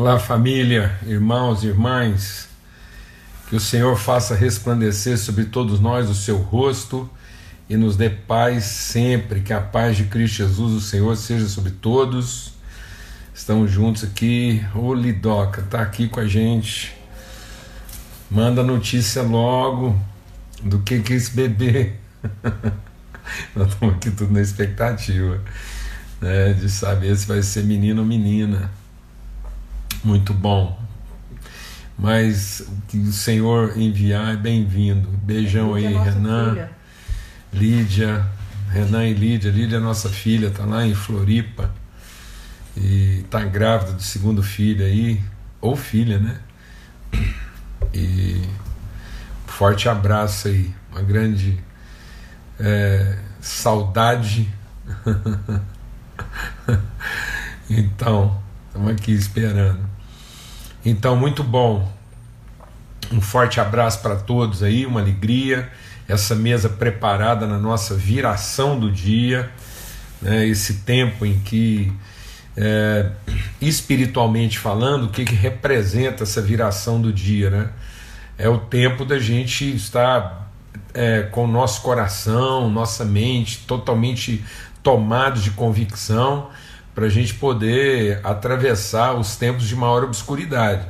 Olá, família, irmãos e irmãs. Que o Senhor faça resplandecer sobre todos nós o seu rosto e nos dê paz sempre. Que a paz de Cristo Jesus, o Senhor, seja sobre todos. Estamos juntos aqui. O Lidoca está aqui com a gente. Manda notícia logo do que que é esse bebê. Nós estamos aqui tudo na expectativa né, de saber se vai ser menino ou menina. Muito bom. Mas o que o Senhor enviar é bem-vindo. Beijão aí, Renan, filha. Lídia, Renan e Lídia. Lídia é nossa filha, está lá em Floripa e está grávida do segundo filho aí, ou filha, né? E forte abraço aí, uma grande é, saudade. então, estamos aqui esperando. Então, muito bom. Um forte abraço para todos aí, uma alegria. Essa mesa preparada na nossa viração do dia, né, esse tempo em que, é, espiritualmente falando, o que, que representa essa viração do dia? Né? É o tempo da gente estar é, com o nosso coração, nossa mente totalmente tomados de convicção para a gente poder atravessar os tempos de maior obscuridade.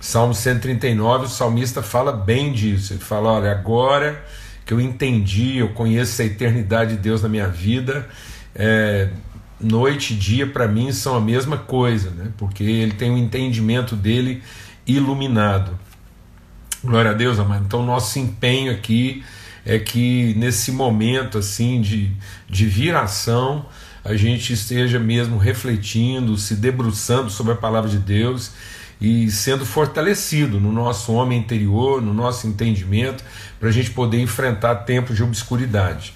Salmo 139, o salmista fala bem disso. Ele fala: Olha, agora que eu entendi, eu conheço a eternidade de Deus na minha vida, é, noite e dia para mim são a mesma coisa, né? porque ele tem o entendimento dele iluminado. Glória a Deus, amado. Então, nosso empenho aqui é que nesse momento assim de, de viração, a gente esteja mesmo refletindo, se debruçando sobre a palavra de Deus e sendo fortalecido no nosso homem interior, no nosso entendimento, para a gente poder enfrentar tempos de obscuridade.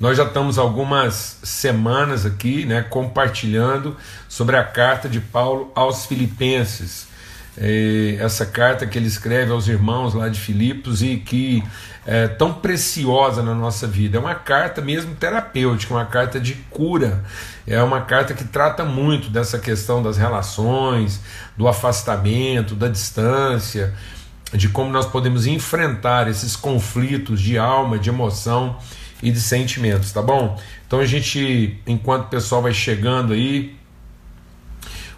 Nós já estamos algumas semanas aqui né, compartilhando sobre a carta de Paulo aos Filipenses. Essa carta que ele escreve aos irmãos lá de Filipos e que é tão preciosa na nossa vida. É uma carta mesmo terapêutica, uma carta de cura. É uma carta que trata muito dessa questão das relações, do afastamento, da distância, de como nós podemos enfrentar esses conflitos de alma, de emoção e de sentimentos, tá bom? Então a gente, enquanto o pessoal vai chegando aí,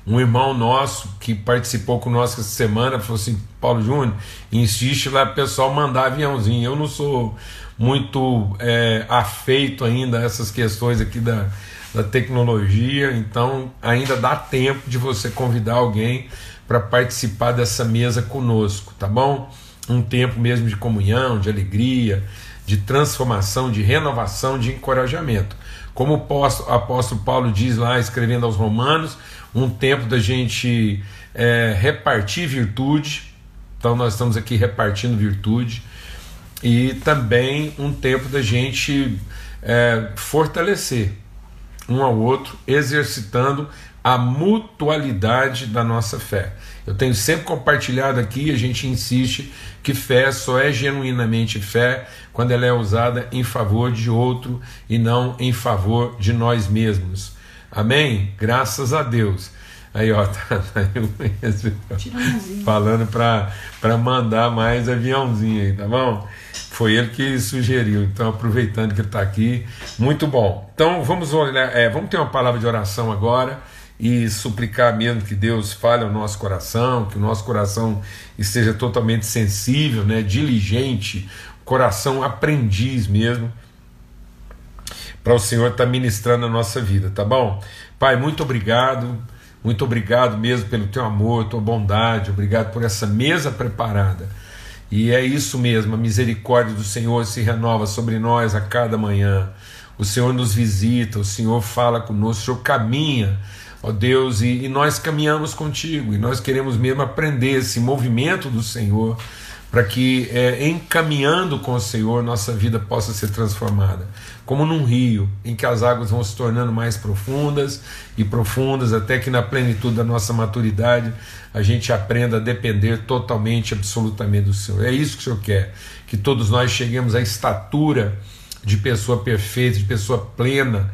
um irmão nosso que participou conosco essa semana falou assim: Paulo Júnior, insiste lá pessoal mandar aviãozinho. Eu não sou muito é, afeito ainda a essas questões aqui da, da tecnologia, então ainda dá tempo de você convidar alguém para participar dessa mesa conosco, tá bom? Um tempo mesmo de comunhão, de alegria, de transformação, de renovação, de encorajamento. Como o apóstolo Paulo diz lá, escrevendo aos Romanos, um tempo da gente é, repartir virtude, então nós estamos aqui repartindo virtude, e também um tempo da gente é, fortalecer um ao outro, exercitando a mutualidade da nossa fé. Eu tenho sempre compartilhado aqui, a gente insiste que fé só é genuinamente fé quando ela é usada em favor de outro e não em favor de nós mesmos. Amém? Graças a Deus. Aí, ó, tá, tá eu mesmo, falando para mandar mais aviãozinho aí, tá bom? Foi ele que sugeriu, então aproveitando que ele está aqui, muito bom. Então vamos olhar, é, vamos ter uma palavra de oração agora e suplicar mesmo que Deus fale ao nosso coração, que o nosso coração esteja totalmente sensível, né, diligente, coração aprendiz mesmo, para o Senhor estar tá ministrando a nossa vida, tá bom? Pai, muito obrigado, muito obrigado mesmo pelo teu amor, tua bondade, obrigado por essa mesa preparada. E é isso mesmo, a misericórdia do Senhor se renova sobre nós a cada manhã. O Senhor nos visita, o Senhor fala conosco, o Senhor caminha ó Deus, e, e nós caminhamos contigo, e nós queremos mesmo aprender esse movimento do Senhor, para que é, encaminhando com o Senhor nossa vida possa ser transformada, como num rio em que as águas vão se tornando mais profundas e profundas, até que na plenitude da nossa maturidade a gente aprenda a depender totalmente, absolutamente do Senhor. É isso que o Senhor quer, que todos nós cheguemos à estatura de pessoa perfeita, de pessoa plena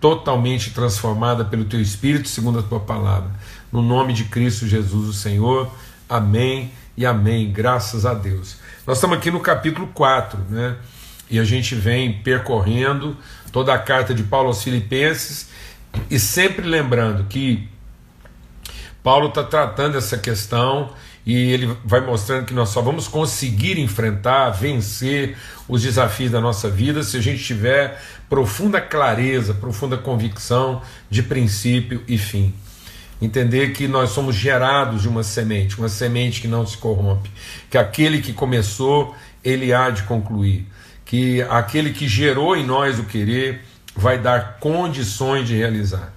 totalmente transformada pelo teu Espírito, segundo a tua palavra. No nome de Cristo Jesus, o Senhor. Amém e amém. Graças a Deus. Nós estamos aqui no capítulo 4, né? E a gente vem percorrendo toda a carta de Paulo aos Filipenses e sempre lembrando que Paulo está tratando essa questão e ele vai mostrando que nós só vamos conseguir enfrentar, vencer os desafios da nossa vida se a gente tiver profunda clareza, profunda convicção de princípio e fim. Entender que nós somos gerados de uma semente, uma semente que não se corrompe, que aquele que começou, ele há de concluir, que aquele que gerou em nós o querer vai dar condições de realizar.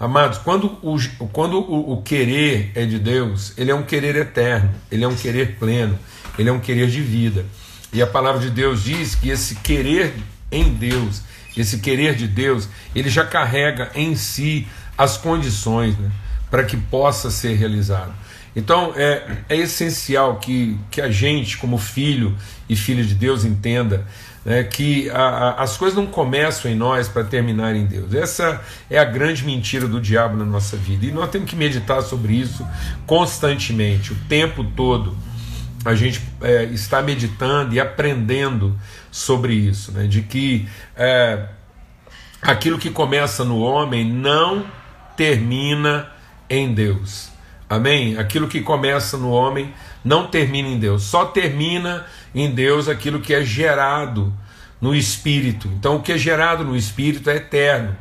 Amados, quando, o, quando o, o, querer é de Deus, ele é um querer eterno, ele é um querer pleno, ele é um querer de vida. E a palavra de Deus diz que esse querer em Deus, esse querer de Deus, ele já carrega em si as condições né, para que possa ser realizado. Então é, é essencial que, que a gente, como filho e filha de Deus, entenda né, que a, a, as coisas não começam em nós para terminar em Deus. Essa é a grande mentira do diabo na nossa vida. E nós temos que meditar sobre isso constantemente, o tempo todo. A gente é, está meditando e aprendendo sobre isso, né, de que é, aquilo que começa no homem não termina em Deus. Amém? Aquilo que começa no homem não termina em Deus, só termina em Deus aquilo que é gerado no Espírito. Então, o que é gerado no Espírito é eterno.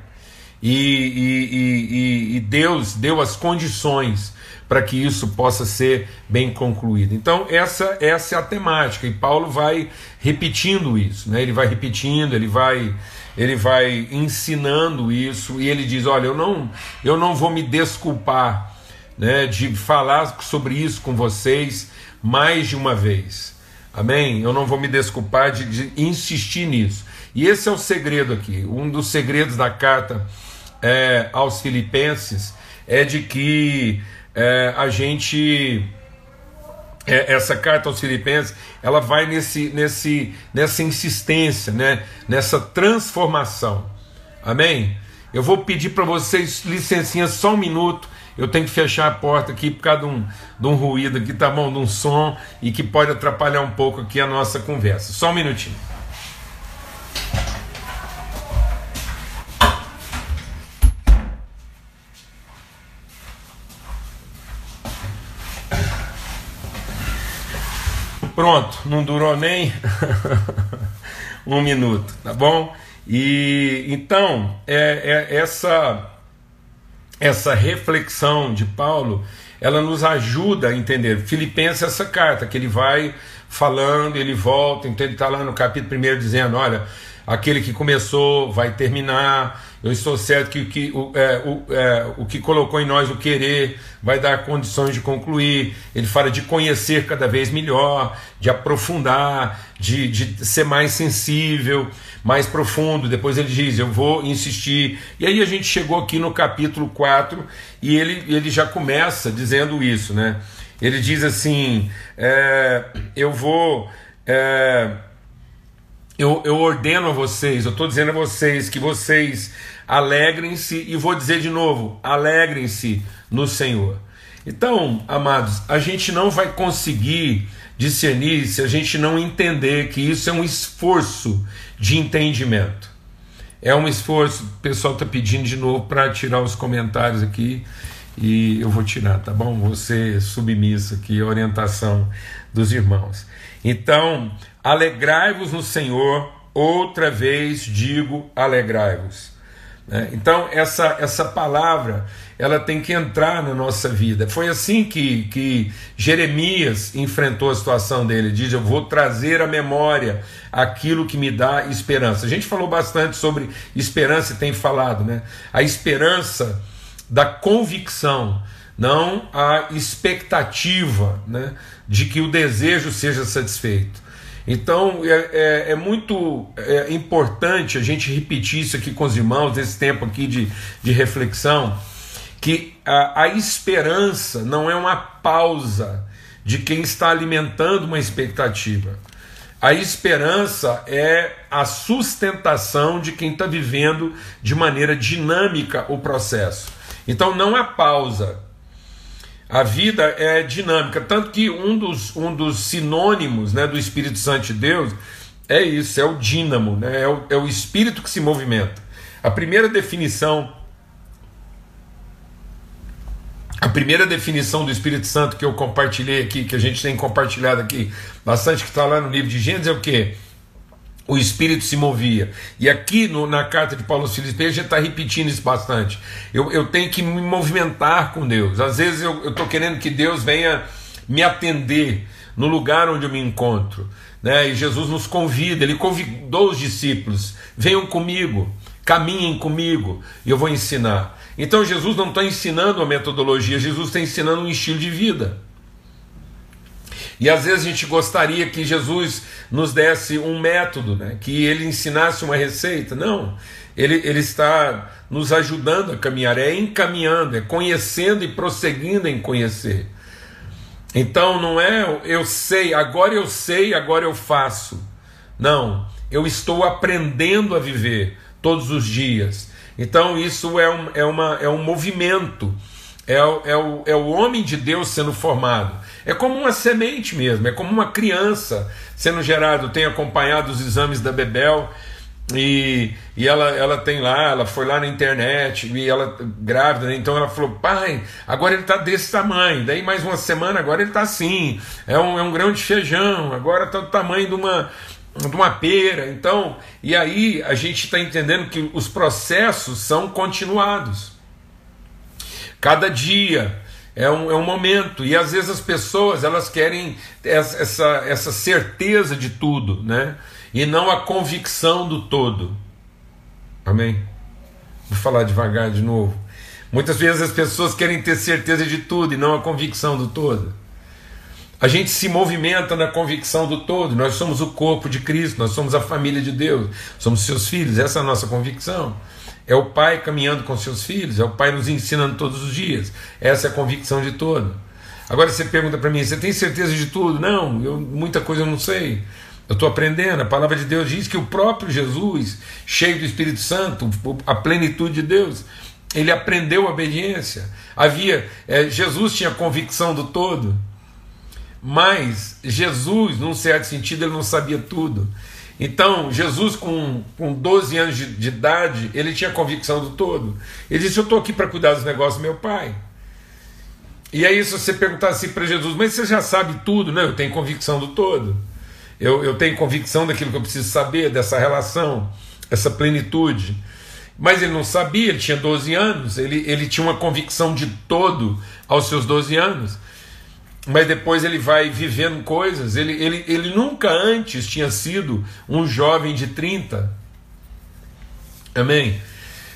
E, e, e, e Deus deu as condições para que isso possa ser bem concluído. Então, essa, essa é a temática, e Paulo vai repetindo isso, né? ele vai repetindo, ele vai, ele vai ensinando isso, e ele diz: Olha, eu não, eu não vou me desculpar né, de falar sobre isso com vocês mais de uma vez. Amém? Eu não vou me desculpar de, de insistir nisso. E esse é o segredo aqui. Um dos segredos da carta é, aos Filipenses é de que é, a gente. É, essa carta aos Filipenses ela vai nesse, nesse, nessa insistência, né? nessa transformação. Amém? Eu vou pedir para vocês licencinha só um minuto eu tenho que fechar a porta aqui por causa de um, de um ruído aqui, tá bom? De um som e que pode atrapalhar um pouco aqui a nossa conversa. Só um minutinho. Pronto, não durou nem um minuto, tá bom? E então, é, é essa essa reflexão de Paulo, ela nos ajuda a entender. Filipenses, essa carta que ele vai falando, ele volta, então ele está lá no capítulo 1 dizendo: olha, aquele que começou vai terminar. Eu estou certo que, que o, é, o, é, o que colocou em nós o querer vai dar condições de concluir. Ele fala de conhecer cada vez melhor, de aprofundar, de, de ser mais sensível, mais profundo. Depois ele diz: Eu vou insistir. E aí a gente chegou aqui no capítulo 4 e ele, ele já começa dizendo isso, né? Ele diz assim: é, Eu vou. É, eu, eu ordeno a vocês, eu estou dizendo a vocês que vocês alegrem-se, e vou dizer de novo: alegrem-se no Senhor. Então, amados, a gente não vai conseguir discernir se a gente não entender que isso é um esforço de entendimento. É um esforço, o pessoal está pedindo de novo para tirar os comentários aqui e eu vou tirar, tá bom? Você submisso aqui, orientação dos irmãos. Então, Alegrai-vos no Senhor, outra vez digo alegrai-vos. Né? Então, essa, essa palavra ela tem que entrar na nossa vida. Foi assim que, que Jeremias enfrentou a situação dele. Diz: Eu vou trazer à memória aquilo que me dá esperança. A gente falou bastante sobre esperança e tem falado, né? A esperança da convicção, não a expectativa né, de que o desejo seja satisfeito. Então é, é, é muito é importante a gente repetir isso aqui com os irmãos, nesse tempo aqui de, de reflexão, que a, a esperança não é uma pausa de quem está alimentando uma expectativa. A esperança é a sustentação de quem está vivendo de maneira dinâmica o processo. Então não há pausa. A vida é dinâmica. Tanto que um dos, um dos sinônimos né, do Espírito Santo de Deus é isso, é o dínamo, né, é, o, é o espírito que se movimenta. A primeira definição a primeira definição do Espírito Santo que eu compartilhei aqui, que a gente tem compartilhado aqui bastante, que está lá no livro de Gênesis, é o que? O Espírito se movia. E aqui no, na carta de Paulo aos Filipenses, gente está repetindo isso bastante. Eu, eu tenho que me movimentar com Deus. Às vezes eu estou querendo que Deus venha me atender no lugar onde eu me encontro. Né? E Jesus nos convida, ele convidou os discípulos: venham comigo, caminhem comigo, e eu vou ensinar. Então Jesus não está ensinando uma metodologia, Jesus está ensinando um estilo de vida. E às vezes a gente gostaria que Jesus nos desse um método, né? que ele ensinasse uma receita. Não, ele, ele está nos ajudando a caminhar, é encaminhando, é conhecendo e prosseguindo em conhecer. Então não é eu sei, agora eu sei, agora eu faço. Não, eu estou aprendendo a viver todos os dias. Então isso é um, é uma, é um movimento, é, é, o, é o homem de Deus sendo formado. É como uma semente mesmo, é como uma criança sendo gerado. Tem acompanhado os exames da Bebel e, e ela, ela tem lá, ela foi lá na internet e ela grávida, né? então ela falou: pai, agora ele está desse tamanho. Daí mais uma semana, agora ele está assim. É um, é um grão de feijão, agora está do tamanho de uma, de uma pera. Então, e aí a gente está entendendo que os processos são continuados. Cada dia é um, é um momento. E às vezes as pessoas elas querem essa, essa certeza de tudo, né? E não a convicção do todo. Amém? Vou falar devagar de novo. Muitas vezes as pessoas querem ter certeza de tudo e não a convicção do todo. A gente se movimenta na convicção do todo. Nós somos o corpo de Cristo, nós somos a família de Deus, somos seus filhos. Essa é a nossa convicção. É o Pai caminhando com seus filhos, é o Pai nos ensinando todos os dias. Essa é a convicção de todo. Agora você pergunta para mim: você tem certeza de tudo? Não, eu, muita coisa eu não sei. Eu estou aprendendo. A palavra de Deus diz que o próprio Jesus, cheio do Espírito Santo, a plenitude de Deus, ele aprendeu a obediência. Havia, é, Jesus tinha convicção do todo. Mas Jesus, num certo sentido, ele não sabia tudo. Então, Jesus, com, com 12 anos de, de idade, ele tinha convicção do todo. Ele disse: Eu estou aqui para cuidar dos negócios do meu pai. E aí, se você perguntar assim para Jesus, mas você já sabe tudo? Não, eu tenho convicção do todo. Eu, eu tenho convicção daquilo que eu preciso saber, dessa relação, essa plenitude. Mas ele não sabia, ele tinha 12 anos, ele, ele tinha uma convicção de todo aos seus 12 anos mas depois ele vai vivendo coisas. Ele, ele, ele nunca antes tinha sido um jovem de 30. Amém?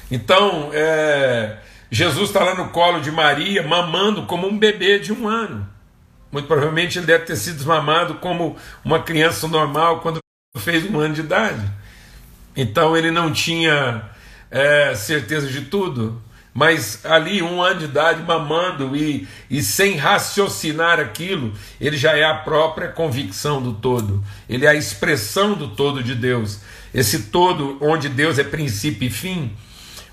Então, é, Jesus está lá no colo de Maria, mamando como um bebê de um ano. Muito provavelmente ele deve ter sido desmamado como uma criança normal quando fez um ano de idade. Então ele não tinha é, certeza de tudo mas ali um ano de idade mamando e, e sem raciocinar aquilo, ele já é a própria convicção do todo, ele é a expressão do todo de Deus, esse todo onde Deus é princípio e fim,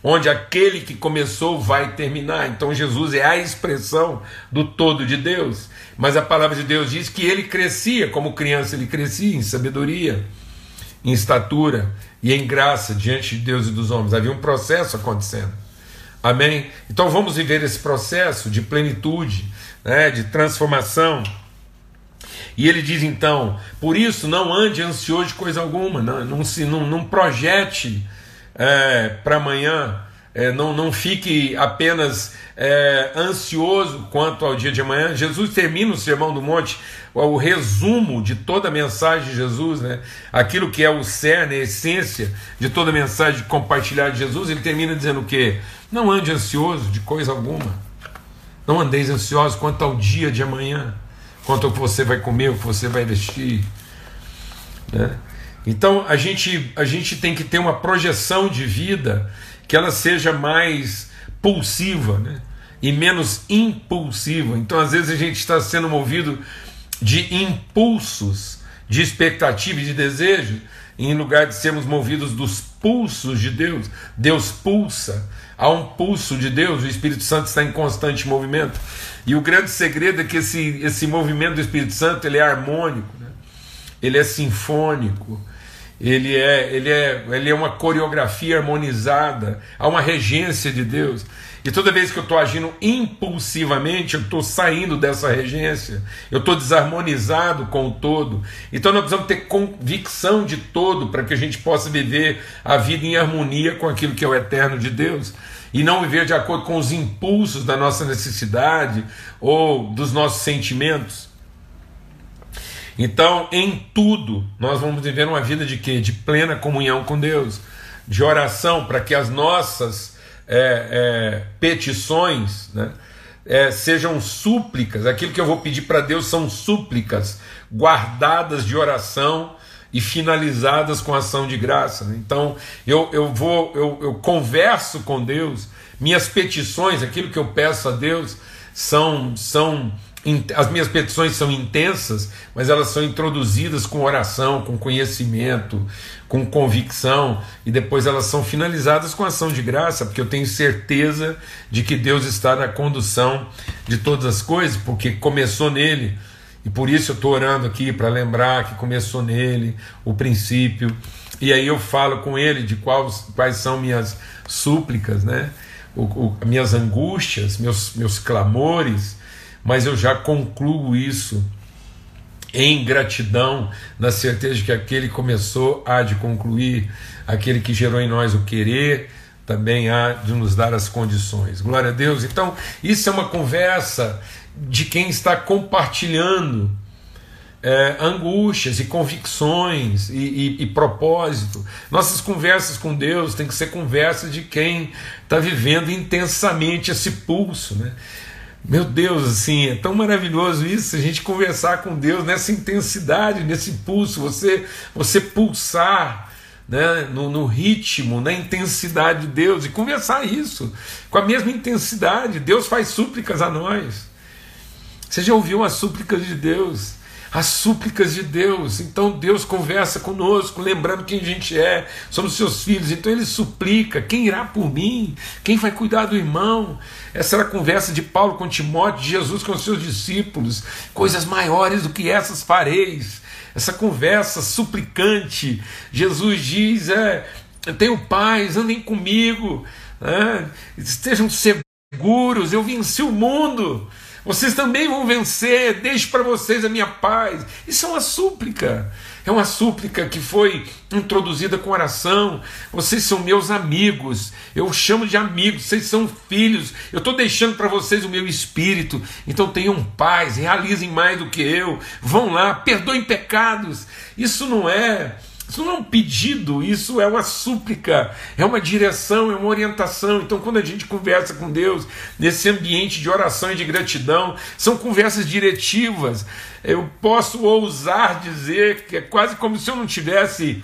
onde aquele que começou vai terminar. Então Jesus é a expressão do todo de Deus, mas a palavra de Deus diz que ele crescia como criança, ele crescia em sabedoria, em estatura e em graça diante de Deus e dos homens. Havia um processo acontecendo. Amém? Então vamos viver esse processo de plenitude, né, de transformação. E ele diz então: por isso não ande ansioso de coisa alguma, não, não, se, não, não projete é, para amanhã, é, não, não fique apenas é, ansioso quanto ao dia de amanhã. Jesus termina o Sermão do Monte, o resumo de toda a mensagem de Jesus, né? aquilo que é o cerne, a essência de toda a mensagem compartilhada de Jesus, ele termina dizendo o quê? Não ande ansioso de coisa alguma. Não andeis ansiosos quanto ao dia de amanhã, quanto ao que você vai comer, o que você vai vestir. Né? Então a gente, a gente tem que ter uma projeção de vida que ela seja mais pulsiva né? e menos impulsiva. Então às vezes a gente está sendo movido de impulsos de expectativa e de desejo, em lugar de sermos movidos dos pulsos de Deus. Deus pulsa, há um pulso de Deus, o Espírito Santo está em constante movimento. E o grande segredo é que esse, esse movimento do Espírito Santo ele é harmônico, né? ele é sinfônico, ele é, ele, é, ele é uma coreografia harmonizada, há uma regência de Deus. E toda vez que eu estou agindo impulsivamente, eu estou saindo dessa regência, eu estou desarmonizado com o todo. Então nós precisamos ter convicção de todo para que a gente possa viver a vida em harmonia com aquilo que é o eterno de Deus. E não viver de acordo com os impulsos da nossa necessidade ou dos nossos sentimentos. Então, em tudo, nós vamos viver uma vida de quê? De plena comunhão com Deus, de oração para que as nossas é, é, petições né, é, sejam súplicas, aquilo que eu vou pedir para Deus são súplicas guardadas de oração e finalizadas com ação de graça. Então eu, eu vou, eu, eu converso com Deus, minhas petições, aquilo que eu peço a Deus, são, são as minhas petições são intensas, mas elas são introduzidas com oração, com conhecimento, com convicção, e depois elas são finalizadas com ação de graça, porque eu tenho certeza de que Deus está na condução de todas as coisas, porque começou nele, e por isso eu estou orando aqui para lembrar que começou nele o princípio, e aí eu falo com ele de quais, quais são minhas súplicas, né? O, o, minhas angústias, meus, meus clamores mas eu já concluo isso em gratidão, na certeza de que aquele que começou há de concluir, aquele que gerou em nós o querer, também há de nos dar as condições. Glória a Deus. Então, isso é uma conversa de quem está compartilhando é, angústias e convicções e, e, e, propósito. Nossas conversas com Deus têm que ser conversas de quem está vivendo intensamente esse pulso. Né? Meu Deus, assim, é tão maravilhoso isso, a gente conversar com Deus nessa intensidade, nesse pulso, você, você pulsar né, no, no ritmo, na intensidade de Deus e conversar isso com a mesma intensidade. Deus faz súplicas a nós. Você já ouviu as súplicas de Deus? As súplicas de Deus. Então Deus conversa conosco, lembrando quem a gente é, somos seus filhos. Então ele suplica: quem irá por mim? Quem vai cuidar do irmão? Essa era a conversa de Paulo com Timóteo, de Jesus com os seus discípulos. Coisas maiores do que essas fareis. Essa conversa suplicante. Jesus diz: é, tenho paz, andem comigo, né? estejam seguros, eu venci o mundo. Vocês também vão vencer, deixo para vocês a minha paz. Isso é uma súplica. É uma súplica que foi introduzida com oração. Vocês são meus amigos. Eu chamo de amigos. Vocês são filhos. Eu estou deixando para vocês o meu espírito. Então tenham paz. Realizem mais do que eu. Vão lá. Perdoem pecados. Isso não é isso não é um pedido, isso é uma súplica, é uma direção, é uma orientação. Então, quando a gente conversa com Deus nesse ambiente de oração e de gratidão, são conversas diretivas. Eu posso ousar dizer que é quase como se eu não tivesse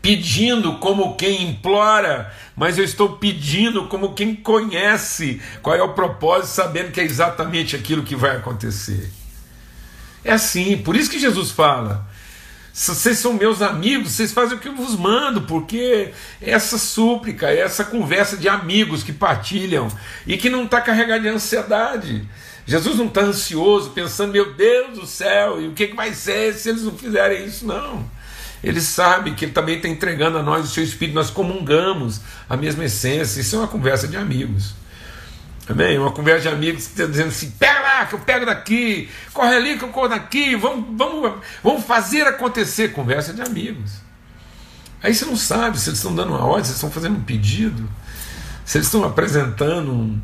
pedindo como quem implora, mas eu estou pedindo como quem conhece qual é o propósito, sabendo que é exatamente aquilo que vai acontecer. É assim, por isso que Jesus fala vocês são meus amigos, vocês fazem o que eu vos mando, porque essa súplica, essa conversa de amigos que partilham e que não está carregada de ansiedade. Jesus não está ansioso, pensando, meu Deus do céu, e o que, que vai ser se eles não fizerem isso? Não. Ele sabe que ele também está entregando a nós o seu espírito, nós comungamos a mesma essência. Isso é uma conversa de amigos. Amém? Uma conversa de amigos que dizendo assim: pega lá, que eu pego daqui, corre ali, que eu corro daqui, vamos, vamos, vamos fazer acontecer. Conversa de amigos. Aí você não sabe se eles estão dando uma ordem, se eles estão fazendo um pedido, se eles estão apresentando um,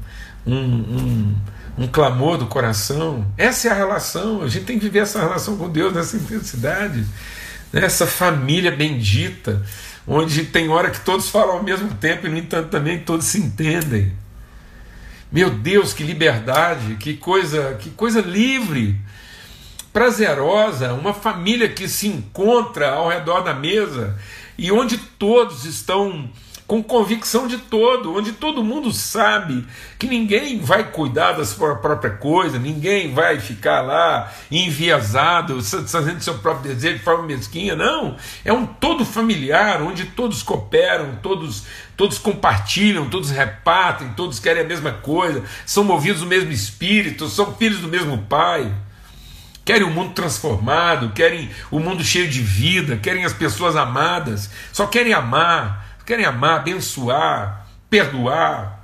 um, um, um clamor do coração. Essa é a relação, a gente tem que viver essa relação com Deus nessa intensidade, nessa família bendita, onde tem hora que todos falam ao mesmo tempo e, no entanto, também todos se entendem. Meu Deus, que liberdade, que coisa, que coisa livre, prazerosa, uma família que se encontra ao redor da mesa e onde todos estão com convicção de todo, onde todo mundo sabe que ninguém vai cuidar da sua própria coisa, ninguém vai ficar lá enviesado, fazendo seu próprio desejo de forma mesquinha, não. É um todo familiar, onde todos cooperam, todos, todos compartilham, todos repartem, todos querem a mesma coisa, são movidos do mesmo espírito, são filhos do mesmo pai querem o um mundo transformado, querem o um mundo cheio de vida, querem as pessoas amadas, só querem amar, querem amar, abençoar, perdoar,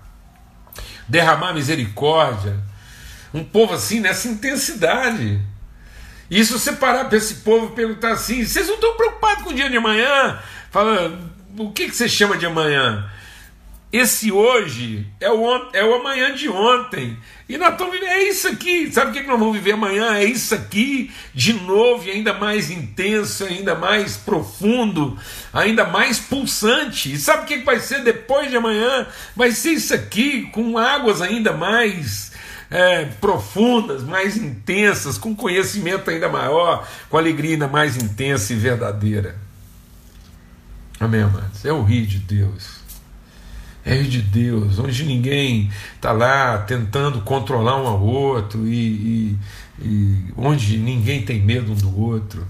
derramar misericórdia. Um povo assim nessa intensidade. E se você parar para esse povo perguntar assim: vocês não estão preocupados com o dia de amanhã? Fala, o que, que você chama de amanhã? Esse hoje é o, é o amanhã de ontem. E nós estamos vivendo, é isso aqui. Sabe o que nós vamos viver amanhã? É isso aqui, de novo, e ainda mais intenso, ainda mais profundo, ainda mais pulsante. E sabe o que vai ser depois de amanhã? Vai ser isso aqui, com águas ainda mais é, profundas, mais intensas, com conhecimento ainda maior, com alegria ainda mais intensa e verdadeira. Amém, amados? É o rio de Deus é de Deus, onde ninguém está lá tentando controlar um ao outro e, e, e, onde ninguém tem medo um do outro.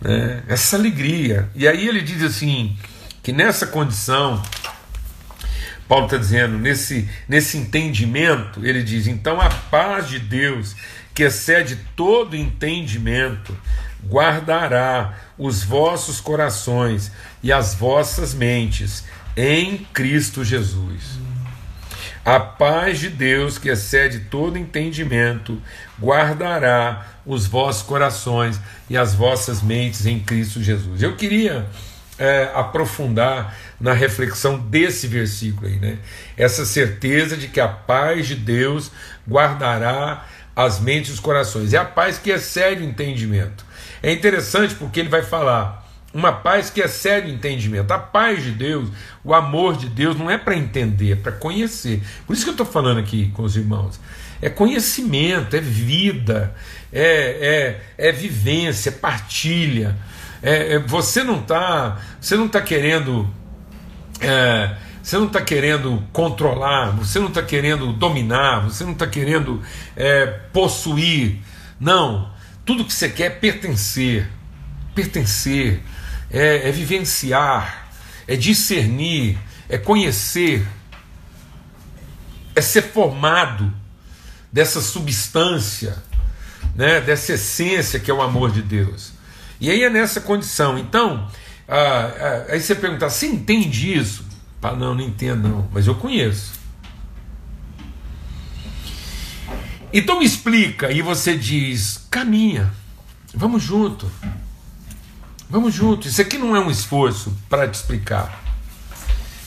Né? Essa alegria. E aí ele diz assim: que nessa condição, Paulo está dizendo, nesse, nesse entendimento, ele diz: então a paz de Deus, que excede todo entendimento, guardará os vossos corações e as vossas mentes em Cristo Jesus. A paz de Deus, que excede todo entendimento, guardará os vossos corações e as vossas mentes em Cristo Jesus. Eu queria é, aprofundar na reflexão desse versículo aí, né? Essa certeza de que a paz de Deus guardará as mentes e os corações. É a paz que excede o entendimento. É interessante porque ele vai falar uma paz que excede o entendimento. A paz de Deus, o amor de Deus, não é para entender, é para conhecer. Por isso que eu estou falando aqui com os irmãos. É conhecimento, é vida, é, é, é vivência, é partilha. É, é, você não está você não está querendo é, você não está querendo controlar, você não está querendo dominar, você não está querendo é, possuir. Não, tudo que você quer é pertencer, pertencer é, é vivenciar, é discernir, é conhecer, é ser formado dessa substância, né, dessa essência que é o amor de Deus. E aí é nessa condição. Então, ah, ah, aí você pergunta, você entende isso? Fala, não, não entendo não, mas eu conheço. Então me explica, e você diz, caminha, vamos junto. Vamos junto. Isso aqui não é um esforço para te explicar.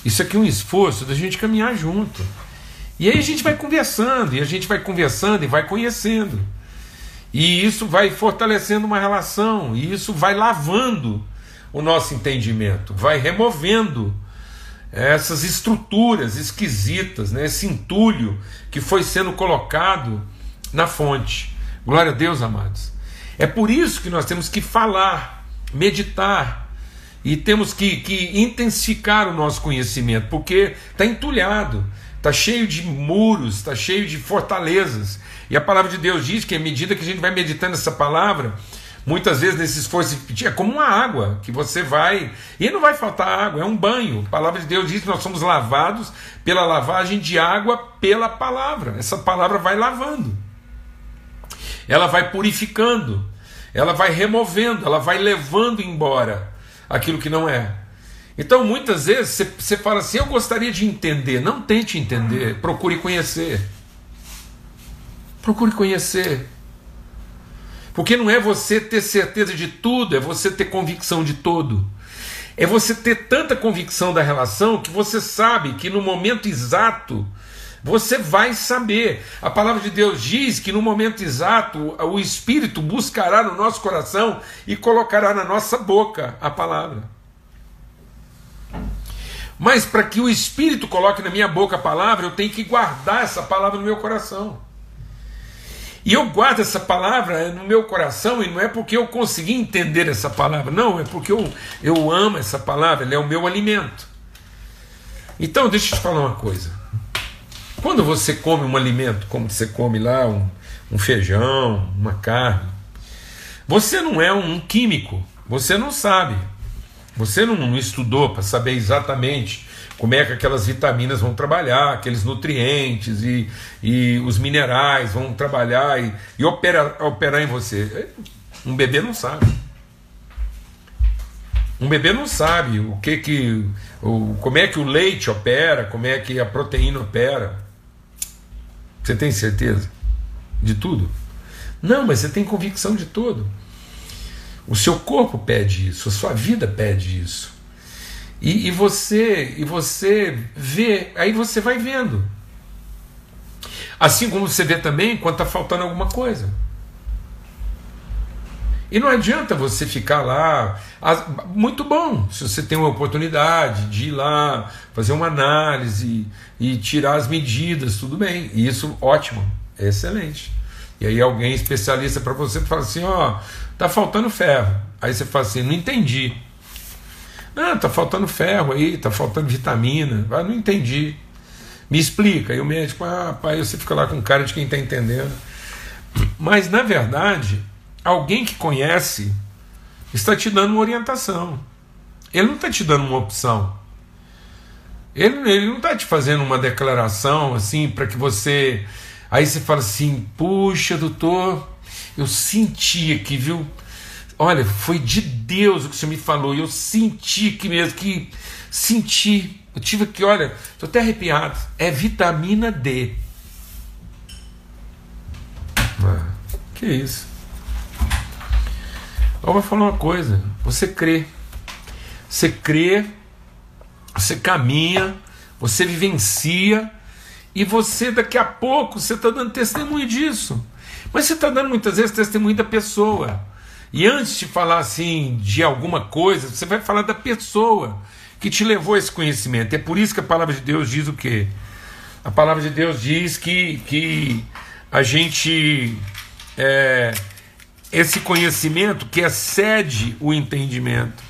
Isso aqui é um esforço da gente caminhar junto. E aí a gente vai conversando, e a gente vai conversando e vai conhecendo. E isso vai fortalecendo uma relação, e isso vai lavando o nosso entendimento, vai removendo essas estruturas esquisitas, né, esse entulho que foi sendo colocado na fonte. Glória a Deus, amados. É por isso que nós temos que falar meditar e temos que, que intensificar o nosso conhecimento, porque está entulhado, está cheio de muros, está cheio de fortalezas. E a palavra de Deus diz que à medida que a gente vai meditando essa palavra, muitas vezes nesse esforço é como uma água que você vai e não vai faltar água, é um banho. A palavra de Deus diz que nós somos lavados pela lavagem de água pela palavra. Essa palavra vai lavando, ela vai purificando, ela vai removendo, ela vai levando embora aquilo que não é. Então, muitas vezes você fala assim: Eu gostaria de entender. Não tente entender, procure conhecer. Procure conhecer. Porque não é você ter certeza de tudo, é você ter convicção de todo. É você ter tanta convicção da relação que você sabe que no momento exato você vai saber. A palavra de Deus diz que no momento exato o Espírito buscará no nosso coração e colocará na nossa boca a palavra. Mas para que o Espírito coloque na minha boca a palavra, eu tenho que guardar essa palavra no meu coração. E eu guardo essa palavra no meu coração, e não é porque eu consegui entender essa palavra, não, é porque eu, eu amo essa palavra, ela é o meu alimento. Então, deixa eu te falar uma coisa. Quando você come um alimento, como você come lá um, um feijão, uma carne, você não é um químico, você não sabe. Você não, estudou para saber exatamente como é que aquelas vitaminas vão trabalhar, aqueles nutrientes e, e os minerais vão trabalhar e, e operar, operar em você. Um bebê não sabe. Um bebê não sabe o que que o, como é que o leite opera, como é que a proteína opera. Você tem certeza de tudo? Não, mas você tem convicção de tudo. O seu corpo pede isso, a sua vida pede isso. E, e você e você vê, aí você vai vendo. Assim como você vê também quando está faltando alguma coisa. E não adianta você ficar lá. Muito bom se você tem uma oportunidade de ir lá, fazer uma análise e tirar as medidas, tudo bem. Isso, ótimo, é excelente. E aí alguém especialista para você fala assim: ó, tá faltando ferro. Aí você fala assim: não entendi. Não, tá faltando ferro aí, tá faltando vitamina. Ah, não entendi. Me explica. Aí o médico, ah, pai, você fica lá com cara de quem está entendendo. Mas na verdade, alguém que conhece está te dando uma orientação. Ele não está te dando uma opção. Ele, ele não está te fazendo uma declaração assim para que você. Aí você fala assim: puxa, doutor, eu senti aqui, viu? Olha, foi de Deus o que senhor me falou. Eu senti que mesmo, que senti. Eu tive aqui, olha, estou até arrepiado. É vitamina D. Ah, que isso? Eu vou falar uma coisa: você crê, você crê, você caminha, você vivencia, e você daqui a pouco você está dando testemunho disso. Mas você está dando muitas vezes testemunho da pessoa. E antes de falar assim de alguma coisa, você vai falar da pessoa que te levou a esse conhecimento. É por isso que a palavra de Deus diz o quê? A palavra de Deus diz que, que a gente é, esse conhecimento que excede o entendimento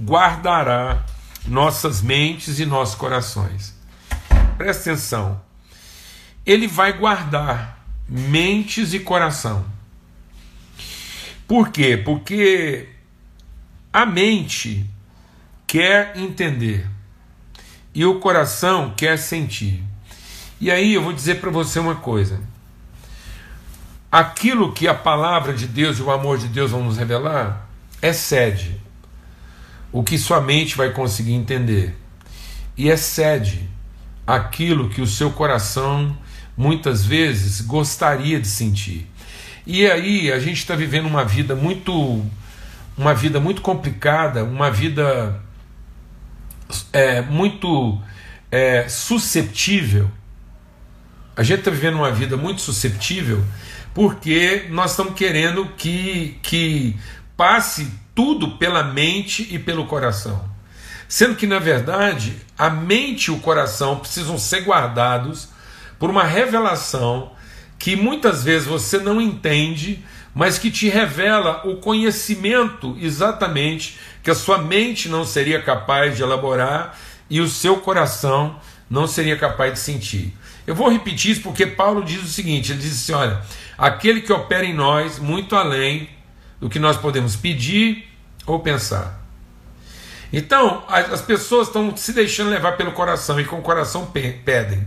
guardará nossas mentes e nossos corações. Presta atenção. Ele vai guardar mentes e coração. Por quê? Porque a mente quer entender e o coração quer sentir. E aí eu vou dizer para você uma coisa aquilo que a palavra de Deus e o amor de Deus vão nos revelar excede o que sua mente vai conseguir entender e excede aquilo que o seu coração muitas vezes gostaria de sentir. E aí a gente está vivendo uma vida muito uma vida muito complicada, uma vida é, muito é, susceptível. A gente está vivendo uma vida muito susceptível porque nós estamos querendo que, que passe tudo pela mente e pelo coração. Sendo que, na verdade, a mente e o coração precisam ser guardados por uma revelação que muitas vezes você não entende, mas que te revela o conhecimento exatamente que a sua mente não seria capaz de elaborar e o seu coração não seria capaz de sentir. Eu vou repetir isso porque Paulo diz o seguinte: ele diz assim, olha aquele que opera em nós muito além do que nós podemos pedir ou pensar. Então, as pessoas estão se deixando levar pelo coração e com o coração pedem.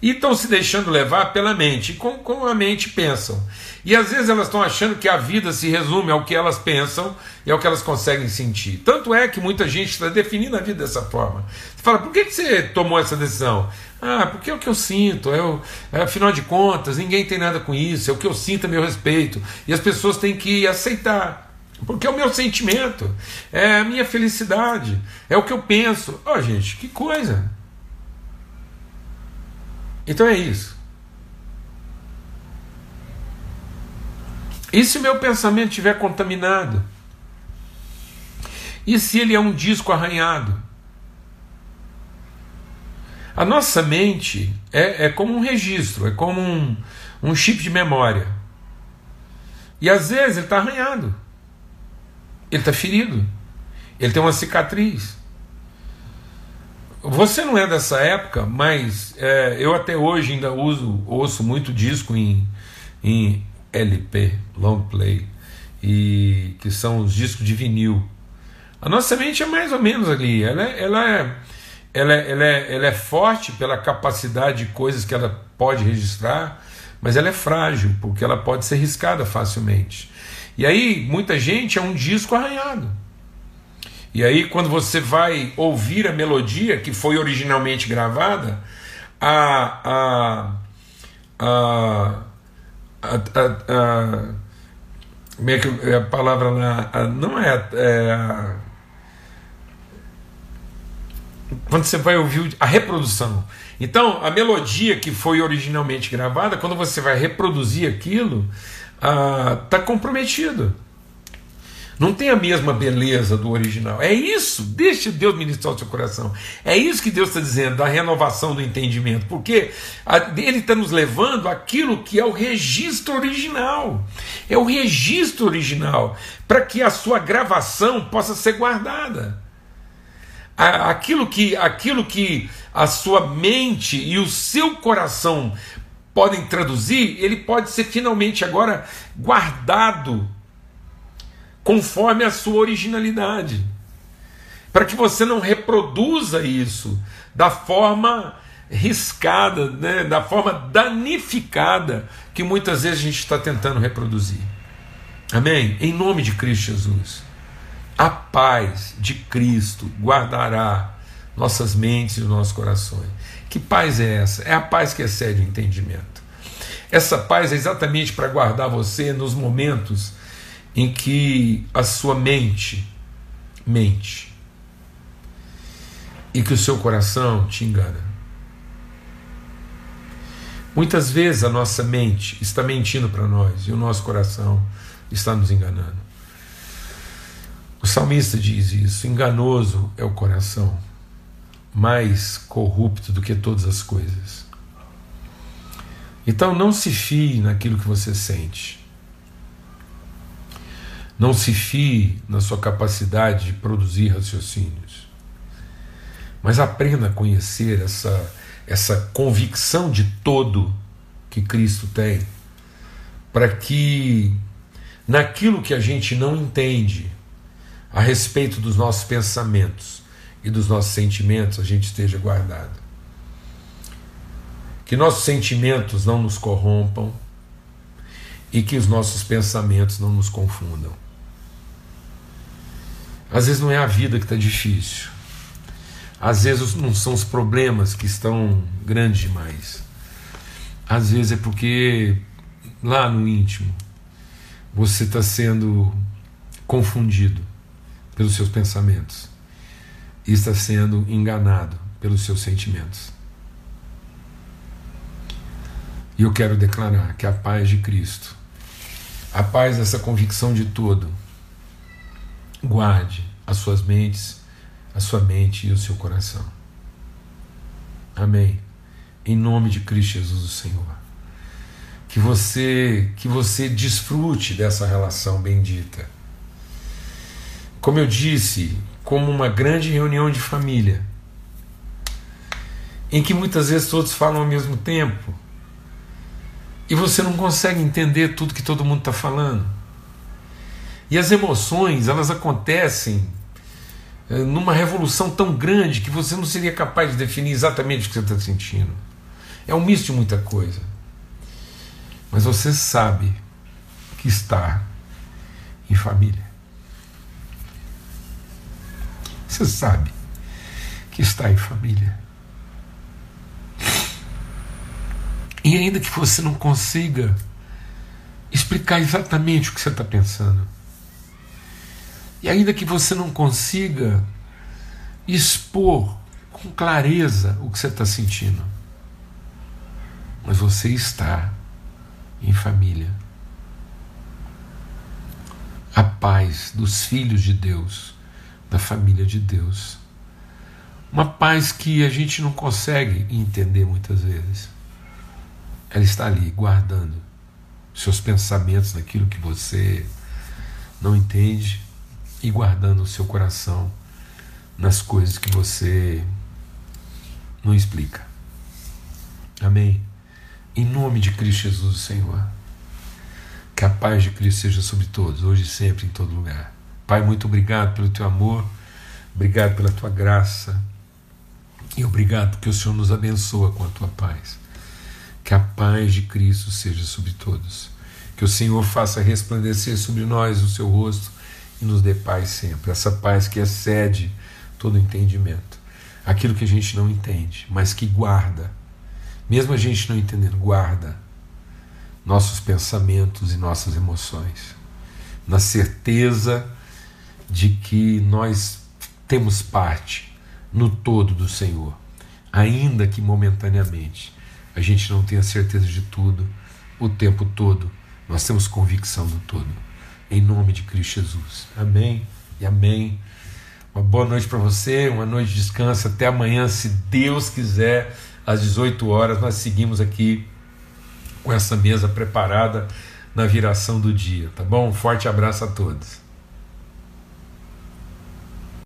E estão se deixando levar pela mente, e com, com a mente pensam. E às vezes elas estão achando que a vida se resume ao que elas pensam e ao que elas conseguem sentir. Tanto é que muita gente está definindo a vida dessa forma. Você fala, por que, que você tomou essa decisão? Ah, porque é o que eu sinto, é o, é, afinal de contas, ninguém tem nada com isso, é o que eu sinto a meu respeito. E as pessoas têm que aceitar, porque é o meu sentimento, é a minha felicidade, é o que eu penso. Ó, oh, gente, que coisa! Então é isso. E se meu pensamento estiver contaminado? E se ele é um disco arranhado? A nossa mente é, é como um registro, é como um, um chip de memória. E às vezes ele está arranhado, ele está ferido, ele tem uma cicatriz. Você não é dessa época, mas é, eu até hoje ainda uso, ouço muito disco em, em LP, long play, e que são os discos de vinil. A nossa mente é mais ou menos ali, ela, é, ela, é, ela, é, ela, é, ela é forte pela capacidade de coisas que ela pode registrar, mas ela é frágil, porque ela pode ser riscada facilmente. E aí, muita gente é um disco arranhado. E aí, quando você vai ouvir a melodia que foi originalmente gravada, a. a, a, a, como é que é a palavra lá? Não é, é a, quando você vai ouvir a reprodução. Então, a melodia que foi originalmente gravada, quando você vai reproduzir aquilo, está comprometido. Não tem a mesma beleza do original. É isso. Deixe Deus ministrar o seu coração. É isso que Deus está dizendo, da renovação do entendimento. Porque Ele está nos levando aquilo que é o registro original. É o registro original. Para que a sua gravação possa ser guardada. Aquilo que, aquilo que a sua mente e o seu coração podem traduzir, ele pode ser finalmente agora guardado conforme a sua originalidade. Para que você não reproduza isso da forma riscada, né, da forma danificada que muitas vezes a gente está tentando reproduzir. Amém? Em nome de Cristo Jesus. A paz de Cristo guardará nossas mentes e os nossos corações. Que paz é essa? É a paz que excede o entendimento. Essa paz é exatamente para guardar você nos momentos em que a sua mente mente e que o seu coração te engana. Muitas vezes a nossa mente está mentindo para nós e o nosso coração está nos enganando. O salmista diz isso: enganoso é o coração, mais corrupto do que todas as coisas. Então não se fie naquilo que você sente. Não se fie na sua capacidade de produzir raciocínios. Mas aprenda a conhecer essa, essa convicção de todo que Cristo tem, para que naquilo que a gente não entende a respeito dos nossos pensamentos e dos nossos sentimentos, a gente esteja guardado. Que nossos sentimentos não nos corrompam e que os nossos pensamentos não nos confundam. Às vezes não é a vida que está difícil. Às vezes não são os problemas que estão grandes demais. Às vezes é porque lá no íntimo você está sendo confundido pelos seus pensamentos e está sendo enganado pelos seus sentimentos. E eu quero declarar que a paz de Cristo, a paz dessa convicção de todo, guarde as suas mentes, a sua mente e o seu coração. Amém. Em nome de Cristo Jesus, o Senhor. Que você, que você desfrute dessa relação bendita. Como eu disse, como uma grande reunião de família, em que muitas vezes todos falam ao mesmo tempo, e você não consegue entender tudo que todo mundo está falando. E as emoções, elas acontecem eh, numa revolução tão grande que você não seria capaz de definir exatamente o que você está sentindo. É um misto de muita coisa. Mas você sabe que está em família. Você sabe que está em família. E ainda que você não consiga explicar exatamente o que você está pensando, e ainda que você não consiga expor com clareza o que você está sentindo, mas você está em família. A paz dos filhos de Deus, da família de Deus. Uma paz que a gente não consegue entender muitas vezes. Ela está ali guardando seus pensamentos naquilo que você não entende e guardando o seu coração nas coisas que você não explica. Amém. Em nome de Cristo Jesus, Senhor. Que a paz de Cristo seja sobre todos, hoje e sempre, em todo lugar. Pai, muito obrigado pelo teu amor, obrigado pela tua graça e obrigado porque o Senhor nos abençoa com a tua paz. Que a paz de Cristo seja sobre todos. Que o Senhor faça resplandecer sobre nós o seu rosto e nos dê paz sempre. Essa paz que excede todo entendimento. Aquilo que a gente não entende, mas que guarda, mesmo a gente não entendendo, guarda nossos pensamentos e nossas emoções, na certeza de que nós temos parte no todo do Senhor, ainda que momentaneamente a gente não tenha certeza de tudo o tempo todo, nós temos convicção do todo. Em nome de Cristo Jesus. Amém e amém. Uma boa noite para você, uma noite de descanso. Até amanhã, se Deus quiser, às 18 horas, nós seguimos aqui com essa mesa preparada na viração do dia, tá bom? Um forte abraço a todos.